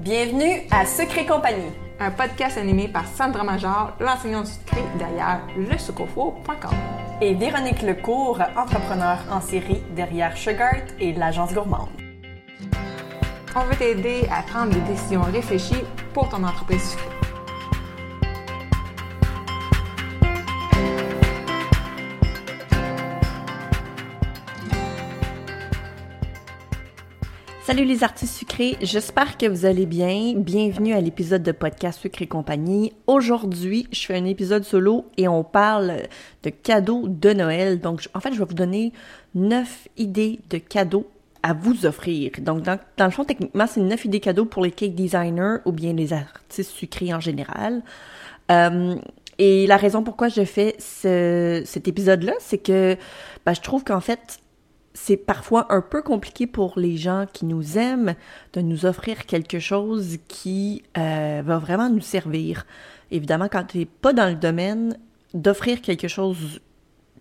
Bienvenue à Secret Compagnie, un podcast animé par Sandra Major, l'enseignante du secret derrière lesucofo.com. Et Véronique Lecourt, entrepreneur en série derrière Sugart et l'agence gourmande. On veut t'aider à prendre des décisions réfléchies pour ton entreprise sucrée. Salut les artistes sucrés, j'espère que vous allez bien. Bienvenue à l'épisode de podcast Sucré Compagnie. Aujourd'hui, je fais un épisode solo et on parle de cadeaux de Noël. Donc, en fait, je vais vous donner neuf idées de cadeaux à vous offrir. Donc, dans, le fond, techniquement, c'est neuf idées cadeaux pour les cake designers ou bien les artistes sucrés en général. Euh, et la raison pourquoi je fais ce, cet épisode-là, c'est que ben, je trouve qu'en fait, c'est parfois un peu compliqué pour les gens qui nous aiment de nous offrir quelque chose qui euh, va vraiment nous servir. Évidemment, quand tu n'es pas dans le domaine, d'offrir quelque chose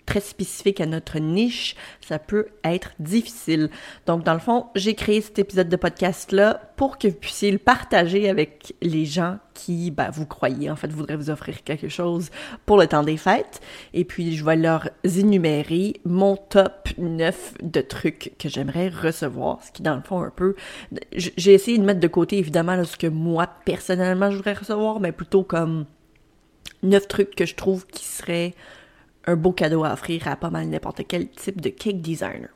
très spécifique à notre niche, ça peut être difficile. Donc, dans le fond, j'ai créé cet épisode de podcast-là pour que vous puissiez le partager avec les gens qui, ben, vous croyez, en fait, voudraient vous offrir quelque chose pour le temps des fêtes. Et puis, je vais leur énumérer mon top 9 de trucs que j'aimerais recevoir, ce qui, dans le fond, un peu... J'ai essayé de mettre de côté, évidemment, ce que moi, personnellement, je voudrais recevoir, mais plutôt comme neuf trucs que je trouve qui seraient un beau cadeau à offrir à pas mal n'importe quel type de cake designer.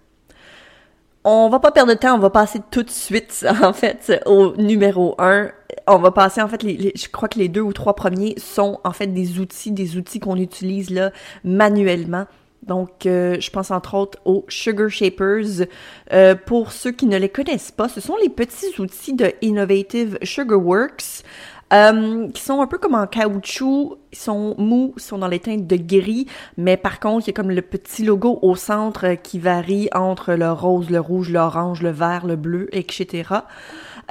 On va pas perdre de temps, on va passer tout de suite, en fait, au numéro 1. On va passer, en fait, les, je crois que les deux ou trois premiers sont, en fait, des outils, des outils qu'on utilise, là, manuellement. Donc, euh, je pense entre autres aux Sugar Shapers. Euh, pour ceux qui ne les connaissent pas, ce sont les petits outils de Innovative Sugar Works. Euh, qui sont un peu comme en caoutchouc, ils sont mous, ils sont dans les teintes de gris, mais par contre, il y a comme le petit logo au centre qui varie entre le rose, le rouge, l'orange, le vert, le bleu, etc.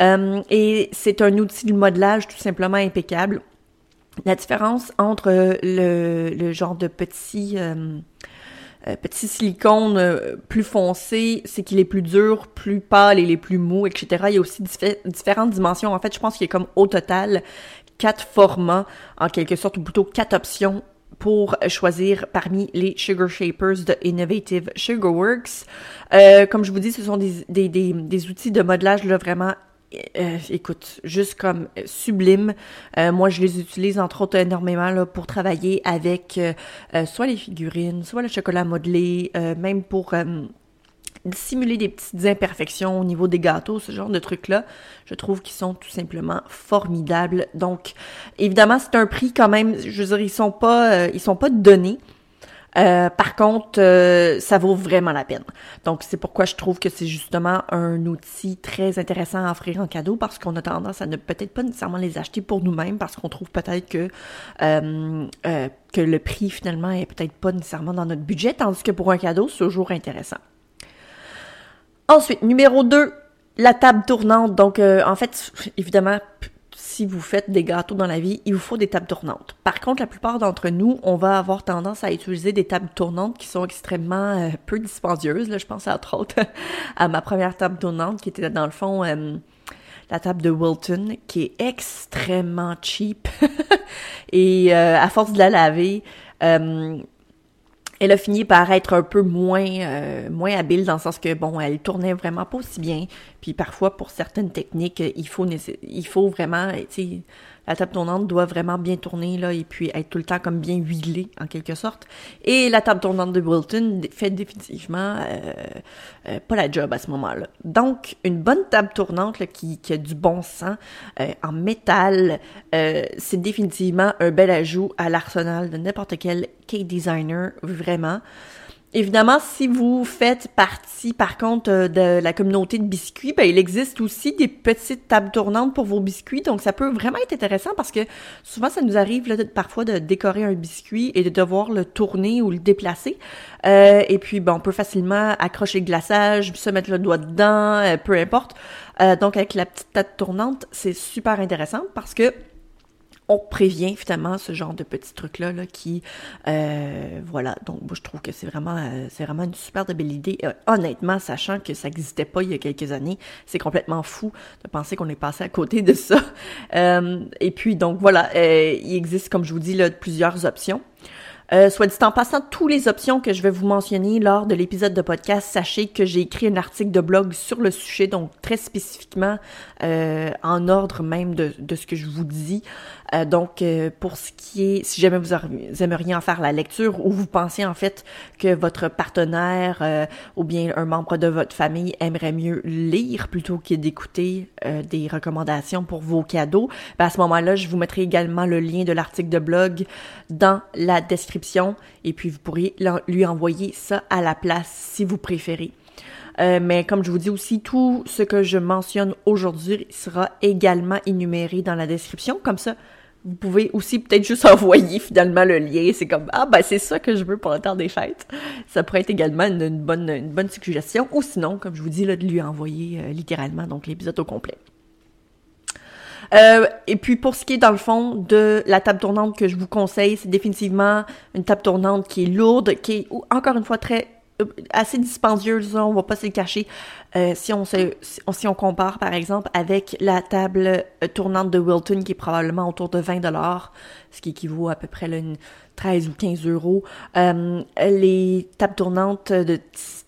Euh, et c'est un outil de modelage tout simplement impeccable. La différence entre le, genre de petit... Euh, euh, petit silicone euh, plus foncé, c'est qu'il est plus dur, plus pâle et les plus mou, etc. Il y a aussi différentes dimensions. En fait, je pense qu'il y a comme au total quatre formats, en quelque sorte, ou plutôt quatre options pour choisir parmi les Sugar Shapers de Innovative Sugar Works. Euh, comme je vous dis, ce sont des, des, des, des outils de modelage là, vraiment euh, écoute, juste comme sublime. Euh, moi, je les utilise entre autres énormément là, pour travailler avec euh, soit les figurines, soit le chocolat modelé, même pour simuler des petites imperfections au niveau des gâteaux, ce genre de trucs-là. Je trouve qu'ils sont tout simplement formidables. Donc, évidemment, c'est un prix quand même, je veux dire, ils sont pas, ils sont pas donnés. Euh, par contre, euh, ça vaut vraiment la peine. Donc, c'est pourquoi je trouve que c'est justement un outil très intéressant à offrir en cadeau parce qu'on a tendance à ne peut-être pas nécessairement les acheter pour nous-mêmes parce qu'on trouve peut-être que euh, que le prix finalement est peut-être pas nécessairement dans notre budget, tandis que pour un cadeau, c'est toujours intéressant. Ensuite, numéro 2, la table tournante. Donc, en fait, évidemment, si vous faites des gâteaux dans la vie, il vous faut des tables tournantes. Par contre, la plupart d'entre nous, on va avoir tendance à utiliser des tables tournantes qui sont extrêmement euh, peu dispendieuses. Là, je pense entre autres à ma première table tournante qui était dans le fond euh, la table de Wilton, qui est extrêmement cheap. Et euh, à force de la laver, elle a fini par être un peu moins euh, moins habile dans le sens que bon, elle tournait vraiment pas aussi bien. Puis parfois pour certaines techniques, il faut il faut vraiment, tu sais, la table tournante doit vraiment bien tourner là et puis être tout le temps comme bien huilée en quelque sorte. Et la table tournante de Wilton fait définitivement euh, euh, pas la job à ce moment-là. Donc une bonne table tournante qui, qui, a du bon sens euh, en métal, c'est définitivement un bel ajout à l'arsenal de n'importe quel cake designer vraiment. Évidemment, si vous faites partie, par contre, euh, de la communauté de biscuits, ben, il existe aussi des petites tables tournantes pour vos biscuits. Donc, ça peut vraiment être intéressant parce que souvent, ça nous arrive là, parfois de décorer un biscuit et de devoir le tourner ou le déplacer. Euh, et puis, ben, on peut facilement accrocher le glaçage, se mettre le doigt dedans, euh, peu importe. donc, avec la petite table tournante, c'est super intéressant parce que on prévient finalement ce genre de petits trucs-là là, qui, euh, voilà, donc moi je trouve que c'est vraiment, euh, c'est vraiment une super belle idée. Euh, honnêtement, sachant que ça n'existait pas il y a quelques années, c'est complètement fou de penser qu'on est passé à côté de ça. et puis donc voilà, il existe, comme je vous dis, là, plusieurs options. Euh, soit dit en passant, toutes les options que je vais vous mentionner lors de l'épisode de podcast, sachez que j'ai écrit un article de blog sur le sujet, donc très spécifiquement euh, en ordre même de, de, ce que je vous dis. Euh, donc, euh, pour ce qui est, si jamais vous, aimeriez en faire la lecture ou vous pensez en fait que votre partenaire euh, ou bien un membre de votre famille aimerait mieux lire plutôt que d'écouter des recommandations pour vos cadeaux, ben à ce moment-là, je vous mettrai également le lien de l'article de blog dans la description et puis vous pourriez lui envoyer ça à la place si vous préférez. Euh, mais comme je vous dis aussi, tout ce que je mentionne aujourd'hui sera également énuméré dans la description. Comme ça, vous pouvez aussi peut-être juste envoyer finalement le lien. C'est comme ah ben c'est ça que je veux pour le temps des fêtes. Ça pourrait être également une, bonne une bonne suggestion. Ou sinon, comme je vous dis là, de lui envoyer euh, littéralement donc l'épisode au complet. Euh, et puis pour ce qui est dans le fond de la table tournante que je vous conseille, c'est définitivement une table tournante qui est lourde, qui est encore une fois très euh, assez dispendieuse, on va pas se le cacher. Euh, si, on se, si on compare par exemple avec la table tournante de Wilton qui est probablement autour de 20 dollars, ce qui équivaut à peu près là, une 13 ou 15 euros. Les tables tournantes de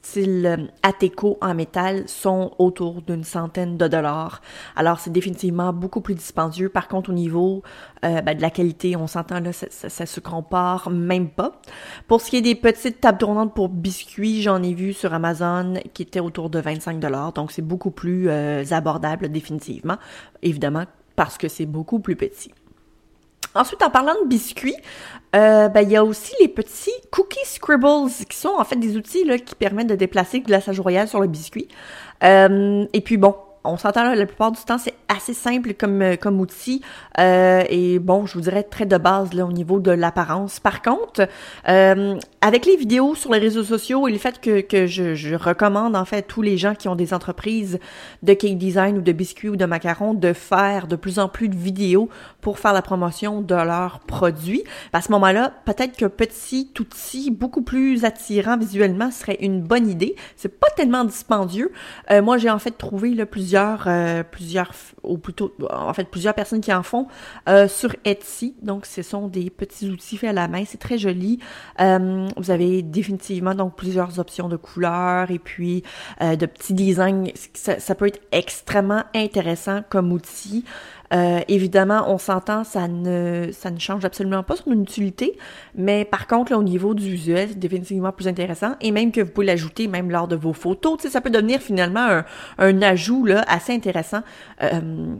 style euh, Ateco en métal sont autour d'une centaine de dollars. Alors c'est définitivement beaucoup plus dispendieux. Par contre, au niveau euh, ben, de la qualité, on s'entend là, ça, ça, se compare même pas. Pour ce qui est des petites tables tournantes pour biscuits, j'en ai vu sur Amazon qui étaient autour de 25 dollars. Donc c'est beaucoup plus abordable définitivement. Évidemment parce que c'est beaucoup plus petit. Ensuite, en parlant de biscuits, euh, ben, il y a aussi les petits cookie scribbles qui sont en fait des outils qui permettent de déplacer le glaçage royal sur le biscuit. Euh, et puis bon, on s'entend là, la plupart du temps, c'est assez simple comme, euh, comme outil. Euh, et bon, je vous dirais très de base là, au niveau de l'apparence. Par contre, euh, avec les vidéos sur les réseaux sociaux et le fait que, que je, je, recommande en fait tous les gens qui ont des entreprises de cake design ou de biscuits ou de macarons de faire de plus en plus de vidéos pour faire la promotion de leurs produits. À ce moment-là, peut-être qu'un petit outil beaucoup plus attirant visuellement serait une bonne idée. C'est pas tellement dispendieux. Moi, j'ai en fait trouvé là, plusieurs plusieurs, euh, ou plutôt, en fait, plusieurs personnes qui en font euh, sur Etsy. Donc, ce sont des petits outils faits à la main. C'est très joli. Euh, vous avez définitivement donc plusieurs options de couleurs et puis de petits designs. Ça, peut être extrêmement intéressant comme outil. Euh, évidemment, on s'entend, ça ne, change absolument pas son utilité, mais par contre, au niveau du visuel, c'est définitivement plus intéressant, et même que vous pouvez l'ajouter même lors de vos photos, ça peut devenir finalement un, ajout assez intéressant euh,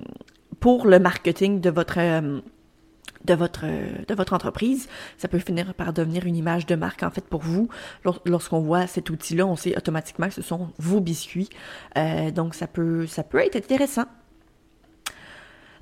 pour le marketing de votre... Euh, de votre entreprise, ça peut finir par devenir une image de marque en fait pour vous. Lorsqu'on voit cet outil-là, on sait automatiquement que ce sont vos biscuits. Donc ça peut ça peut être intéressant.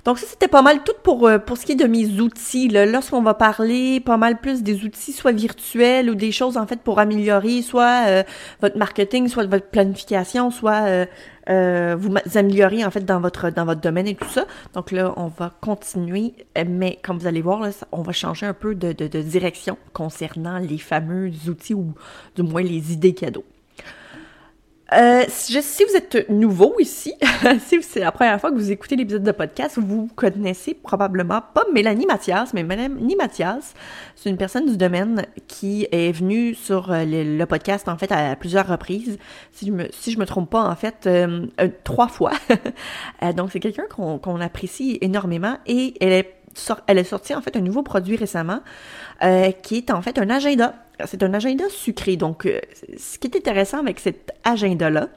Donc ça, c'était pas mal tout pour, euh, pour ce qui est de mes outils. Lorsqu'on va parler pas mal plus des outils soit virtuels ou des choses en fait pour améliorer soit euh, votre marketing, soit votre planification, soit euh, vous améliorer en fait dans votre dans votre domaine et tout ça. Donc là, on va continuer, mais comme vous allez voir, là, on va changer un peu de, de, de direction concernant les fameux outils ou du moins les idées cadeaux. Euh, si vous êtes nouveau ici, si c'est la première fois que vous écoutez l'épisode de podcast, vous connaissez probablement pas Mélanie Mathias, mais Mélanie Mathias, c'est une personne du domaine qui est venue sur euh, le, podcast en fait à plusieurs reprises. Si je me, me trompe pas, en fait, euh, trois fois. donc c'est quelqu'un qu'on apprécie énormément et elle est elle a sorti en fait un nouveau produit récemment qui est en fait un agenda c'est un agenda sucré. Donc, euh, ce qui est intéressant avec cet agenda-là,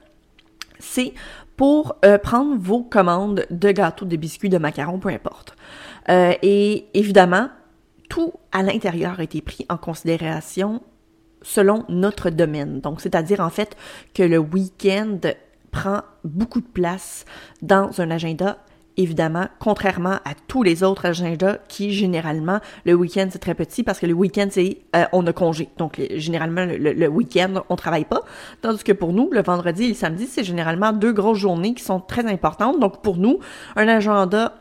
c'est pour euh, prendre vos commandes de gâteaux, de biscuits, de macarons, peu importe. Euh, et évidemment, tout à l'intérieur a été pris en considération selon notre domaine. Donc, c'est-à-dire en fait que le week-end prend beaucoup de place dans un agenda évidemment, contrairement à tous les autres agendas qui, généralement, le week-end, c'est très petit parce que le week-end, c'est euh, on a congé. Donc, généralement, le, week-end, on travaille pas. Tandis que pour nous, le vendredi et le samedi, c'est généralement deux grosses journées qui sont très importantes. Donc, pour nous, un agenda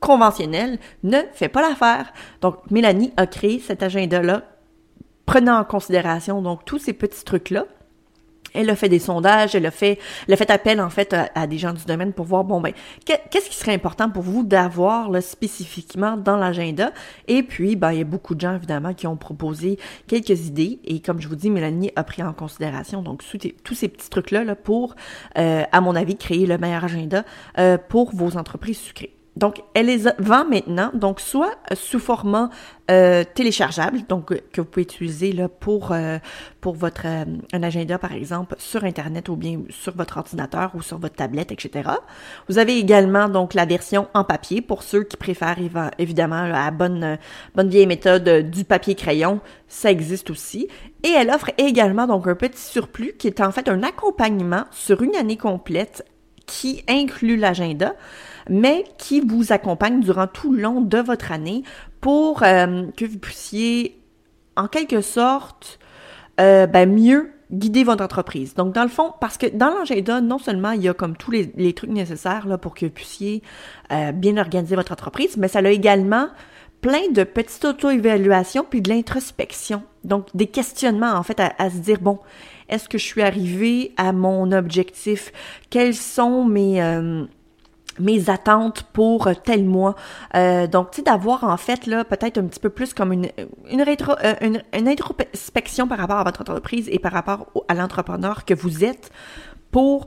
conventionnel ne fait pas l'affaire. Donc, Mélanie a créé cet agenda-là, prenant en considération donc tous ces petits trucs-là. Elle a fait des sondages, elle a fait, elle a fait appel en fait à, des gens du domaine pour voir bon ben qu'est-ce qui serait important pour vous d'avoir spécifiquement dans l'agenda? Et puis ben il y a beaucoup de gens évidemment qui ont proposé quelques idées et comme je vous dis Mélanie a pris en considération donc tous ces petits trucs là, là pour euh, à mon avis créer le meilleur agenda euh, pour vos entreprises sucrées. Donc, elle les vend maintenant, donc soit sous format euh, téléchargeable, donc euh, que vous pouvez utiliser là pour euh, pour votre un agenda par exemple sur internet ou bien sur votre ordinateur ou sur votre tablette, etc. Vous avez également donc la version en papier pour ceux qui préfèrent évidemment la bonne bonne vieille méthode du papier crayon, ça existe aussi. Et elle offre également donc un petit surplus qui est en fait un accompagnement sur une année complète qui inclut l'agenda mais qui vous accompagne durant tout le long de votre année pour euh, que vous puissiez, en quelque sorte, euh, ben, mieux guider votre entreprise. Donc, dans le fond, parce que dans l'agenda, non seulement il y a comme tous les, trucs nécessaires pour que vous puissiez euh, bien organiser votre entreprise, mais ça a également plein de petites auto-évaluations puis de l'introspection. Donc, des questionnements, en fait, à, se dire, bon, est-ce que je suis arrivé à mon objectif? Quels sont mes mes attentes pour tel mois. Euh, donc, tu sais, d'avoir en fait là peut-être un petit peu plus comme une une, rétro, euh, une, introspection par rapport à votre entreprise et par rapport à l'entrepreneur que vous êtes pour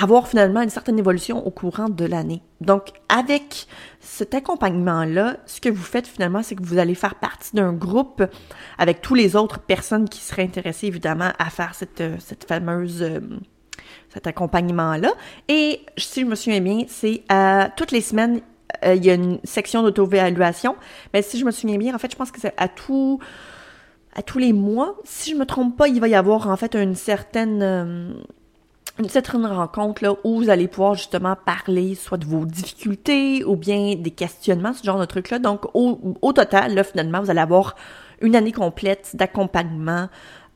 avoir finalement une certaine évolution au courant de l'année. Donc, avec cet accompagnement-là, ce que vous faites finalement, c'est que vous allez faire partie d'un groupe avec tous les autres personnes qui seraient intéressées évidemment à faire cette, cette fameuse euh, cet accompagnement-là. Et si je me souviens bien, c'est à toutes les semaines, euh, il y a une section d'auto-évaluation. Mais si je me souviens bien, en fait, je pense que c'est à tout à tous les mois. Si je me trompe pas, il va y avoir en fait une certaine euh, une certaine rencontre là, où vous allez pouvoir justement parler soit de vos difficultés ou bien des questionnements, ce genre de trucs-là. Donc, au, au total, là, finalement, vous allez avoir une année complète d'accompagnement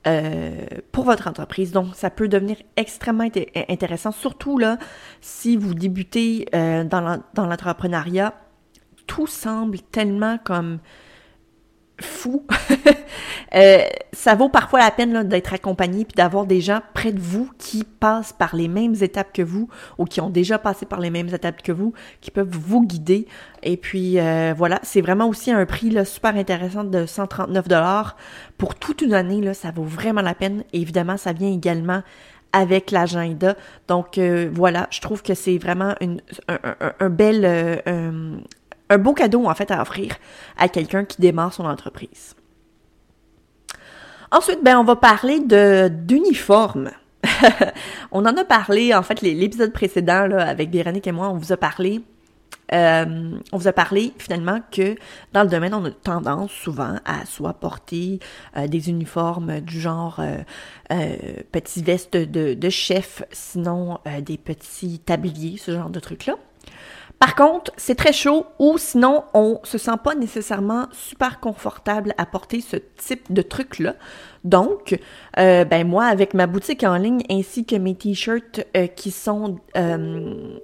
euh, pour votre entreprise. Donc, ça peut devenir extrêmement intéressant, surtout là, si vous débutez euh, dans l'entrepreneuriat. Tout semble tellement comme fou. euh, ça vaut parfois la peine d'être accompagné puis d'avoir des gens près de vous qui passent par les mêmes étapes que vous ou qui ont déjà passé par les mêmes étapes que vous, qui peuvent vous guider. Et puis euh, voilà, c'est vraiment aussi un prix super intéressant de 139 dollars pour toute une année. Ça vaut vraiment la peine. Évidemment, ça vient également avec l'agenda. Donc euh, voilà, je trouve que c'est vraiment un, bel, beau cadeau en fait à offrir à quelqu'un qui démarre son entreprise. Ensuite, ben on va parler de d'uniforme. on en a parlé en fait l'épisode précédent là, avec Véronique et moi, on vous a parlé euh, on vous a parlé finalement que dans le domaine, on a tendance souvent à soit porter euh, des uniformes du genre euh, euh petits vestes de, de chef, sinon des petits tabliers, ce genre de trucs-là. Par contre, c'est très chaud ou sinon on se sent pas nécessairement super confortable à porter ce type de truc-là. Donc, euh, ben moi, avec ma boutique en ligne ainsi que mes t-shirts euh, qui sont euh,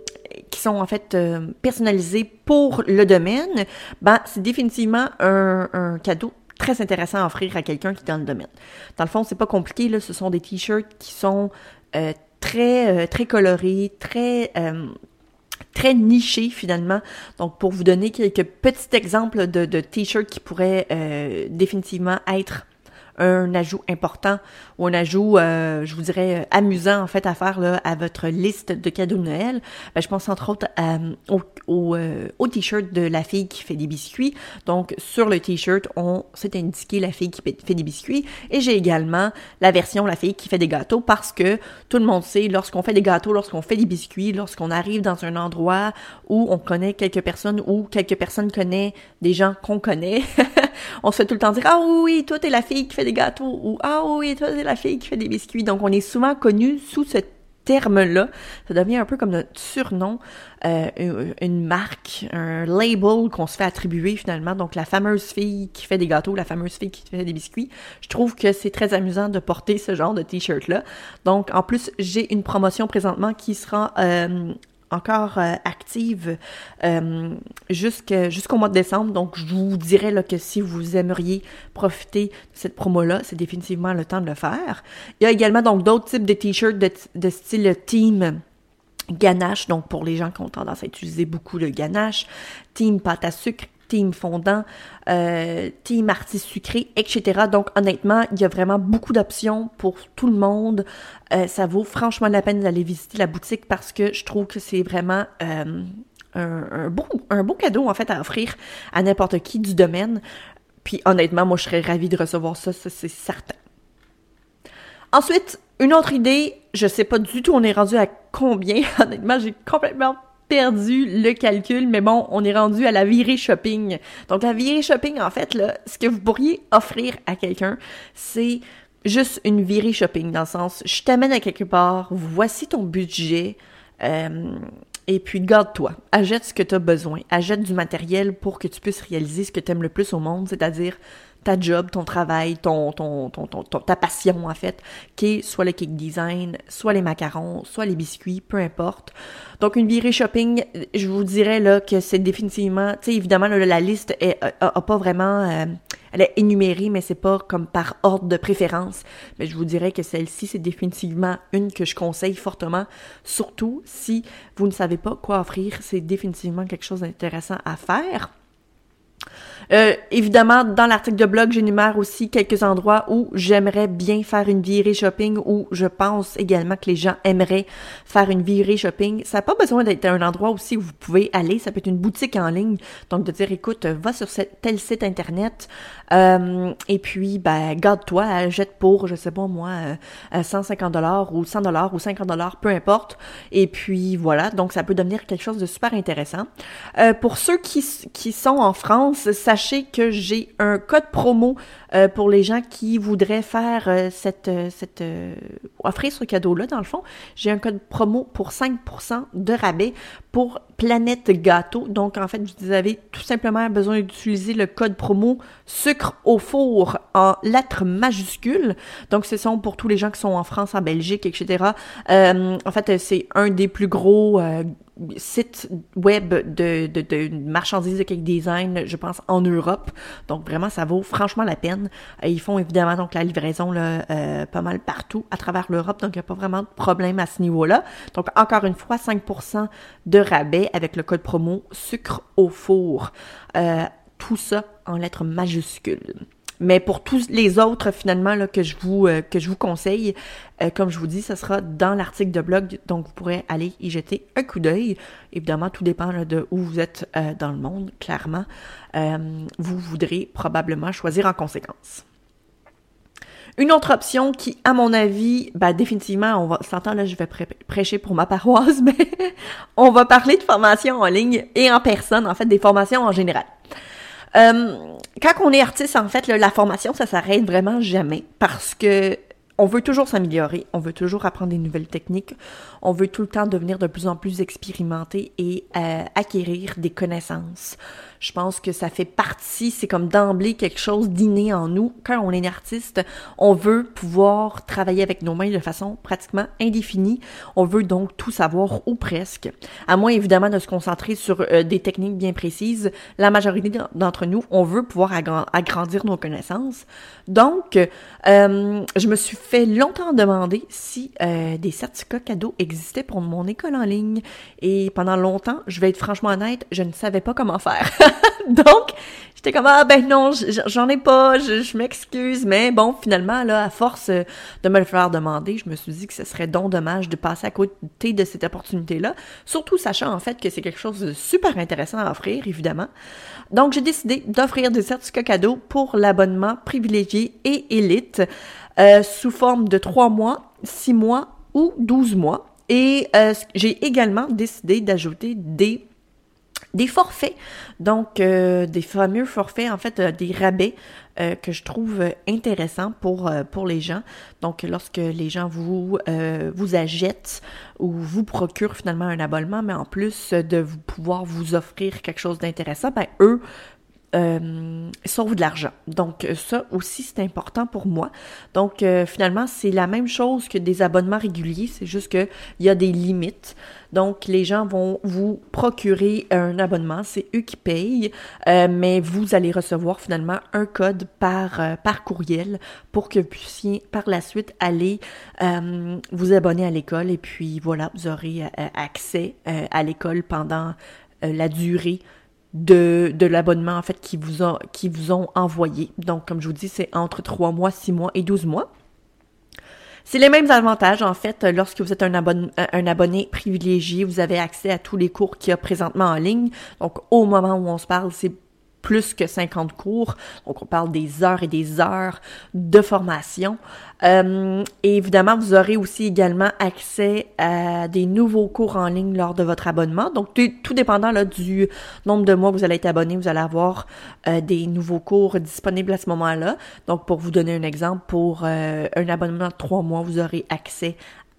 qui sont en fait personnalisés pour le domaine, ben c'est définitivement un, un cadeau très intéressant à offrir à quelqu'un qui est dans le domaine. Dans le fond, c'est pas compliqué là, ce sont des t-shirts qui sont très très colorés, très très niché finalement. Donc pour vous donner quelques petits exemples de, t-shirts qui pourraient euh, définitivement être un ajout important ou un ajout, euh, je vous dirais, euh, amusant en fait à faire là, à votre liste de cadeaux de Noël. Ben, je pense entre autres au, au, euh, au t-shirt de la fille qui fait des biscuits. Donc sur le t-shirt, on s'est indiqué la fille qui fait des biscuits. Et j'ai également la version la fille qui fait des gâteaux parce que tout le monde sait, lorsqu'on fait des gâteaux, lorsqu'on fait des biscuits, lorsqu'on arrive dans un endroit où on connaît quelques personnes ou quelques personnes connaissent des gens qu'on connaît, on se fait tout le temps dire ah oui, toi t'es la fille qui fait des gâteaux ou ah oui, toi t'es la fille qui fait des biscuits. Donc on est souvent connu sous ce terme-là. Ça devient un peu comme notre surnom, euh, une marque, un label qu'on se fait attribuer finalement. Donc la fameuse fille qui fait des gâteaux, la fameuse fille qui fait des biscuits. Je trouve que c'est très amusant de porter ce genre de t-shirt-là. Donc en plus, j'ai une promotion présentement qui sera euh, encore euh, active euh, jusqu'au mois de décembre. Donc, je vous dirais que si vous aimeriez profiter de cette promo-là, c'est définitivement le temps de le faire. Il y a également donc d'autres types de t-shirts de, de, style team ganache, donc pour les gens qui ont tendance à utiliser beaucoup le ganache, team pâte à sucre, team fondant, euh, team artiste sucré, etc. Donc honnêtement, il y a vraiment beaucoup d'options pour tout le monde. Euh, ça vaut franchement la peine d'aller visiter la boutique parce que je trouve que c'est vraiment euh, un, beau, cadeau en fait à offrir à n'importe qui du domaine. Puis honnêtement, moi je serais ravie de recevoir ça, ça c'est certain. Ensuite, une autre idée, je sais pas du tout on est rendu à combien. Honnêtement, j'ai complètement perdu le calcul, mais bon, on est rendu à la virée shopping. Donc la virée shopping, en fait, là, ce que vous pourriez offrir à quelqu'un, c'est juste une virée shopping, dans le sens, je t'amène à quelque part, voici ton budget, euh, et puis garde-toi, achète ce que tu as besoin, achète du matériel pour que tu puisses réaliser ce que tu aimes le plus au monde, c'est-à-dire ta job, ton travail, ton, ton, ton, ta passion en fait, qui est soit le cake design, soit les macarons, soit les biscuits, peu importe. Donc une virée shopping, je vous dirais là que c'est définitivement, tu sais évidemment la liste est, a, pas vraiment, euh, elle est énumérée, mais c'est pas comme par ordre de préférence. Mais je vous dirais que celle-ci c'est définitivement une que je conseille fortement, surtout si vous ne savez pas quoi offrir, c'est définitivement quelque chose d'intéressant à faire. Euh, évidemment, dans l'article de blog, j'énumère aussi quelques endroits où j'aimerais bien faire une virée shopping, où je pense également que les gens aimeraient faire une virée shopping. Ça n'a pas besoin d'être un endroit aussi où vous pouvez aller. Ça peut être une boutique en ligne. Donc, de dire, écoute, va sur tel site Internet euh, et puis, ben, garde-toi, jette pour, je sais pas moi, 150 euh, dollars ou 100 dollars ou 50 dollars, peu importe. Et puis, voilà. Donc, ça peut devenir quelque chose de super intéressant. pour ceux qui, qui sont en France, ça sachez que j'ai un code promo euh, pour les gens qui voudraient faire euh, cette, euh, cette offrir ce cadeau-là, dans le fond. J'ai un code promo pour 5% de rabais pour Planète Gâteau. Donc, en fait, vous avez tout simplement besoin d'utiliser le code promo sucre au four en lettres majuscules. Donc, ce sont pour tous les gens qui sont en France, en Belgique, etc. en fait, c'est un des plus gros site web de, marchandises de cake design, je pense, en Europe. Donc vraiment, ça vaut franchement la peine. Euh, ils font évidemment donc la livraison là, euh, pas mal partout à travers l'Europe, donc il n'y a pas vraiment de problème à ce niveau-là. Donc encore une fois, 5% de rabais avec le code promo sucre au four. Euh, tout ça en lettres majuscules. Mais pour tous les autres, finalement, que je vous, euh, que je vous conseille, euh, comme je vous dis, ce sera dans l'article de blog, donc vous pourrez aller y jeter un coup d'œil. Évidemment, tout dépend de où vous êtes dans le monde, clairement. vous voudrez probablement choisir en conséquence. Une autre option qui, à mon avis, ben, définitivement, on va s'entendre là, je vais prêcher pour ma paroisse, mais on va parler de formation en ligne et en personne, en fait, des formations en général. Euh, quand on est artiste, en fait, la formation, ça s'arrête vraiment jamais parce que on veut toujours s'améliorer, on veut toujours apprendre des nouvelles techniques, on veut tout le temps devenir de plus en plus expérimenté et euh, acquérir des connaissances. Je pense que ça fait partie, c'est comme d'emblée quelque chose d'inné en nous. Quand on est artiste, on veut pouvoir travailler avec nos mains de façon pratiquement indéfinie. On veut donc tout savoir ou presque. À moins évidemment de se concentrer sur euh, des techniques bien précises, la majorité d'entre nous, on veut pouvoir agrandir nos connaissances. Donc, euh, je me suis fait longtemps demander si euh, des certificats cadeaux existaient pour mon école en ligne. Et pendant longtemps, je vais être franchement honnête, je ne savais pas comment faire. Donc, j'étais comme, ah ben non, j'en ai pas, je, m'excuse, mais bon, finalement, là, à force de me le faire demander, je me suis dit que ce serait donc dommage de passer à côté de cette opportunité-là, surtout sachant en fait que c'est quelque chose de super intéressant à offrir, évidemment. Donc, j'ai décidé d'offrir des certificats cadeaux pour l'abonnement privilégié et élite euh, sous forme de 3 mois, 6 mois ou 12 mois. Et euh, j'ai également décidé d'ajouter des des forfaits, donc euh, des fameux forfaits, en fait, euh, des rabais euh, que je trouve intéressants pour, pour les gens. Donc, lorsque les gens vous, vous achètent ou vous procurent finalement un abonnement, mais en plus de vous pouvoir vous offrir quelque chose d'intéressant, ben eux euh, sauve de l'argent. Donc ça aussi c'est important pour moi. Donc finalement c'est la même chose que des abonnements réguliers, c'est juste que il y a des limites. Donc les gens vont vous procurer un abonnement, c'est eux qui payent, mais vous allez recevoir finalement un code par par courriel pour que vous puissiez par la suite aller vous abonner à l'école et puis voilà vous aurez accès à l'école pendant la durée de, de l'abonnement en fait qui vous, ont, qui vous ont envoyé. Donc, comme je vous dis, c'est entre 3 mois, 6 mois et 12 mois. C'est les mêmes avantages, en fait, lorsque vous êtes un, abonné, un abonné privilégié, vous avez accès à tous les cours qu'il y a présentement en ligne. Donc, au moment où on se parle, c'est plus que 50 cours. Donc, on parle des heures et des heures de formation. Euh, et évidemment, vous aurez aussi également accès à des nouveaux cours en ligne lors de votre abonnement. Donc, tout, dépendant là, du nombre de mois que vous allez être abonné, vous allez avoir euh, des nouveaux cours disponibles à ce moment-là. Donc, pour vous donner un exemple, pour euh, un abonnement de trois mois, vous aurez accès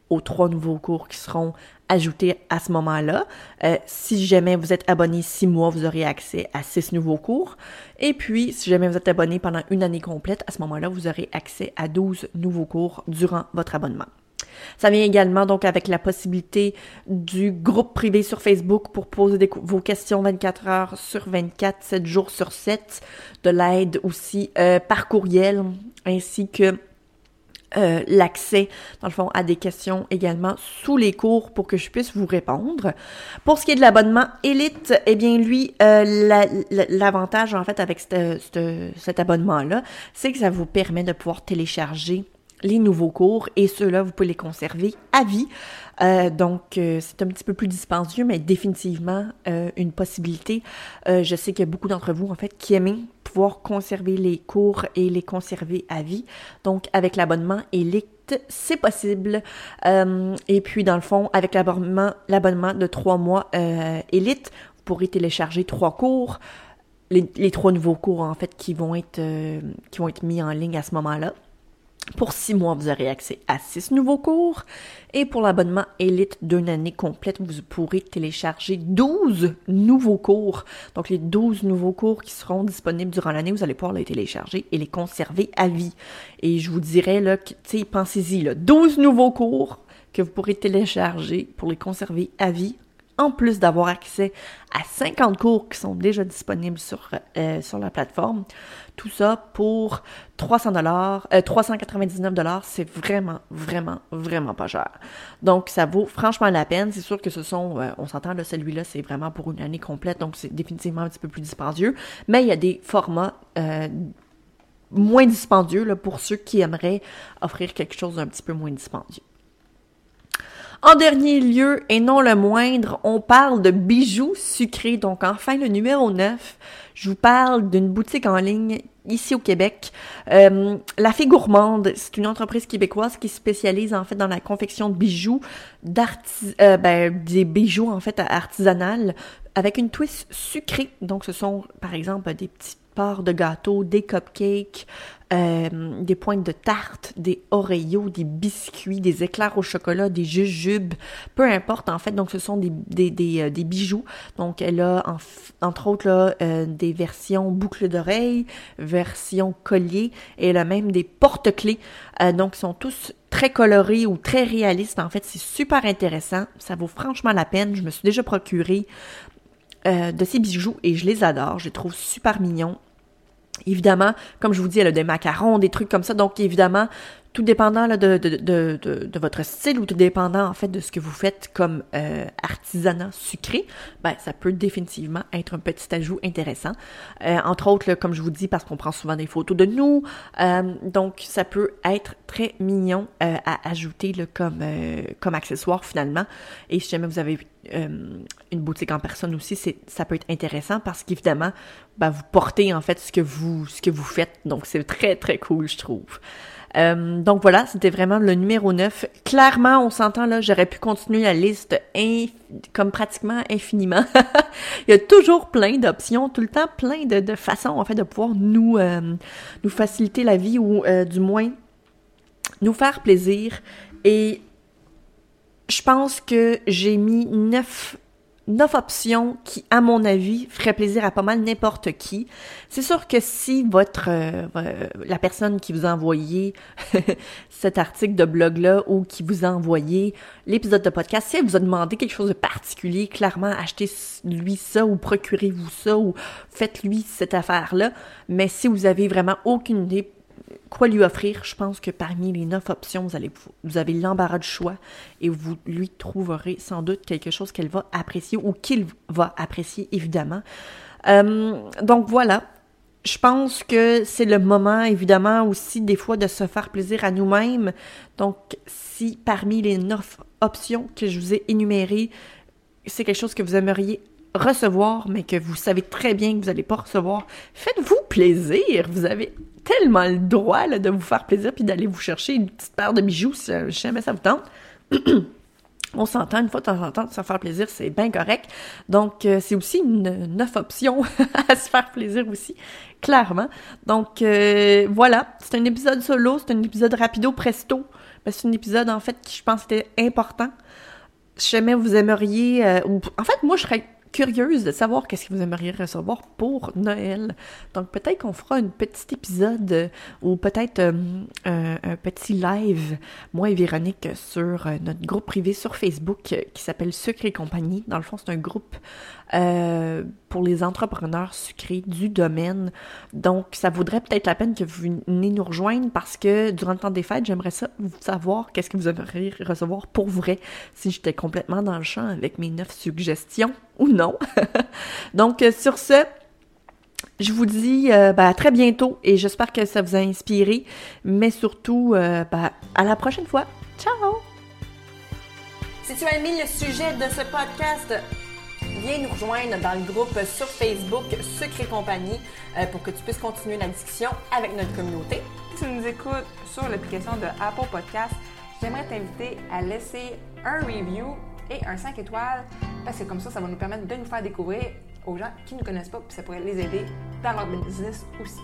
aux trois nouveaux cours qui seront ajouter à ce moment-là. Euh, si jamais vous êtes abonné six mois, vous aurez accès à six nouveaux cours. Et puis, si jamais vous êtes abonné pendant une année complète, à ce moment-là, vous aurez accès à 12 nouveaux cours durant votre abonnement. Ça vient également donc avec la possibilité du groupe privé sur Facebook pour poser vos questions 24 heures sur 24, 7 jours sur 7, de l'aide aussi euh, par courriel, ainsi que euh, l'accès, dans le fond, à des questions également sous les cours pour que je puisse vous répondre. Pour ce qui est de l'abonnement Elite, eh bien, lui, euh, l'avantage, en fait, avec cet abonnement-là, c'est que ça vous permet de pouvoir télécharger les nouveaux cours et ceux-là, vous pouvez les conserver à vie. Euh, donc, euh, c'est un petit peu plus dispendieux, mais définitivement euh, une possibilité. je sais qu'il y a beaucoup d'entre vous, en fait, qui aiment pouvoir conserver les cours et les conserver à vie. Donc, avec l'abonnement Elite, c'est possible. et puis, dans le fond, avec l'abonnement, de trois mois Elite, vous pourrez télécharger trois cours. Les, trois nouveaux cours, en fait, qui vont être, qui vont être mis en ligne à ce moment-là. Pour six mois, vous aurez accès à six nouveaux cours. Et pour l'abonnement Elite d'une année complète, vous pourrez télécharger 12 nouveaux cours. Donc, les 12 nouveaux cours qui seront disponibles durant l'année, vous allez pouvoir les télécharger et les conserver à vie. Et je vous dirais, là, tu sais, pensez-y, là, 12 nouveaux cours que vous pourrez télécharger pour les conserver à vie en plus d'avoir accès à 50 cours qui sont déjà disponibles sur, euh, la plateforme. Tout ça pour 300 dollars, 399 dollars, c'est vraiment, vraiment, vraiment pas cher. Donc, ça vaut franchement la peine. C'est sûr que ce sont, euh, on s'entend, celui-là, c'est vraiment pour une année complète, donc c'est définitivement un petit peu plus dispendieux. Mais il y a des formats euh, moins dispendieux pour ceux qui aimeraient offrir quelque chose d'un petit peu moins dispendieux. En dernier lieu, et non le moindre, on parle de bijoux sucrés. Donc enfin, le numéro 9, je vous parle d'une boutique en ligne ici au Québec. Euh, la Fée Gourmande, c'est une entreprise québécoise qui spécialise en fait dans la confection de bijoux, euh, ben, des bijoux en fait artisanales avec une twist sucrée. Donc ce sont par exemple des de gâteaux, des cupcakes, euh, des pointes de tarte, des Oreos, des biscuits, des éclairs au chocolat, des jujubes, peu importe en fait. Donc ce sont des, euh, bijoux. Donc elle a entre autres euh, des versions boucles d'oreilles, version collier et elle a même des porte-clés. donc ils sont tous très colorés ou très réalistes. En fait, c'est super intéressant. Ça vaut franchement la peine. Je me suis déjà procuré de ces bijoux et je les adore. Je les trouve super mignons. Évidemment, comme je vous dis, elle a des macarons, des trucs comme ça. Donc, évidemment, tout dépendant de, de, de, de, votre style ou tout dépendant en fait de ce que vous faites comme euh, artisanat sucré, ben ça peut définitivement être un petit ajout intéressant. Euh, entre autres, comme je vous dis, parce qu'on prend souvent des photos de nous, euh, donc ça peut être très mignon à ajouter là, comme comme accessoire finalement. Et si jamais vous avez une boutique en personne aussi, c'est ça peut être intéressant parce qu'évidemment, ben, vous portez en fait ce que vous ce que vous faites. Donc c'est très très cool, je trouve. Euh, donc voilà, c'était vraiment le numéro 9. Clairement, on s'entend là, j'aurais pu continuer la liste comme pratiquement infiniment. Il y a toujours plein d'options, tout le temps plein de, façons en fait de pouvoir nous, euh, nous faciliter la vie ou euh, du moins nous faire plaisir. Et je pense que j'ai mis neuf neuf options qui, à mon avis, feraient plaisir à pas mal n'importe qui. C'est sûr que si votre euh, la personne qui vous a envoyé cet article de blog-là ou qui vous a envoyé l'épisode de podcast, si elle vous a demandé quelque chose de particulier, clairement, achetez-lui ça ou procurez-vous ça ou faites-lui cette affaire-là. Mais si vous avez vraiment aucune idée quoi lui offrir, je pense que parmi les neuf options, vous, avez l'embarras du choix et vous lui trouverez sans doute quelque chose qu'elle va apprécier ou qu'il va apprécier, évidemment. Euh, donc voilà, je pense que c'est le moment, évidemment, aussi des fois de se faire plaisir à nous-mêmes. Donc, si parmi les neuf options que je vous ai énumérées, c'est quelque chose que vous aimeriez recevoir, mais que vous savez très bien que vous n'allez pas recevoir, faites-vous plaisir. Vous avez tellement le droit de vous faire plaisir puis d'aller vous chercher une petite paire de bijoux si jamais ça vous tente. On s'entend une fois de temps en temps de se faire plaisir, c'est bien correct. Donc, euh, c'est aussi une neuf option à se faire plaisir aussi, clairement. Donc, euh, voilà, c'est un épisode solo, c'est un épisode rapido presto. Ben, c'est un épisode, en fait, qui, je pense, était important. Si jamais vous aimeriez... Euh, en fait, moi, je serais curieuse de savoir qu'est-ce que vous aimeriez recevoir pour Noël. Donc peut-être qu'on fera un petit épisode euh, ou peut-être euh, un, petit live, moi et Véronique, sur euh, notre groupe privé sur Facebook qui s'appelle Sucre et compagnie. Dans le fond, c'est un groupe pour les entrepreneurs sucrés du domaine. Donc ça vaudrait peut-être la peine que vous venez nous rejoindre parce que durant le temps des fêtes, j'aimerais ça savoir qu'est-ce que vous aimeriez recevoir pour vrai si j'étais complètement dans le champ avec mes neuf suggestions ou non. Donc, euh, sur ce, je vous dis euh, ben, à très bientôt et j'espère que ça vous a inspiré, mais surtout, euh, ben, à la prochaine fois. Ciao! Si tu as aimé le sujet de ce podcast, viens nous rejoindre dans le groupe sur Facebook Secret Compagnie pour que tu puisses continuer la discussion avec notre communauté. Si tu nous écoutes sur l'application de Apple Podcast, j'aimerais t'inviter à laisser un review et un 5 étoiles parce que comme ça, ça va nous permettre de nous faire découvrir aux gens qui ne nous connaissent pas, puis ça pourrait les aider dans leur business aussi.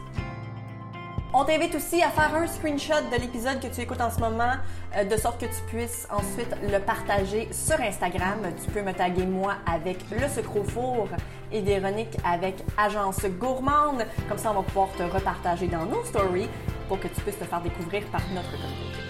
On t'invite aussi à faire un screenshot de l'épisode que tu écoutes en ce moment, euh, de sorte que tu puisses ensuite le partager sur Instagram. Tu peux me taguer moi avec le sucre four et Véronique avec Agence Gourmande. Comme ça, on va pouvoir te repartager dans nos stories pour que tu puisses te faire découvrir par notre communauté.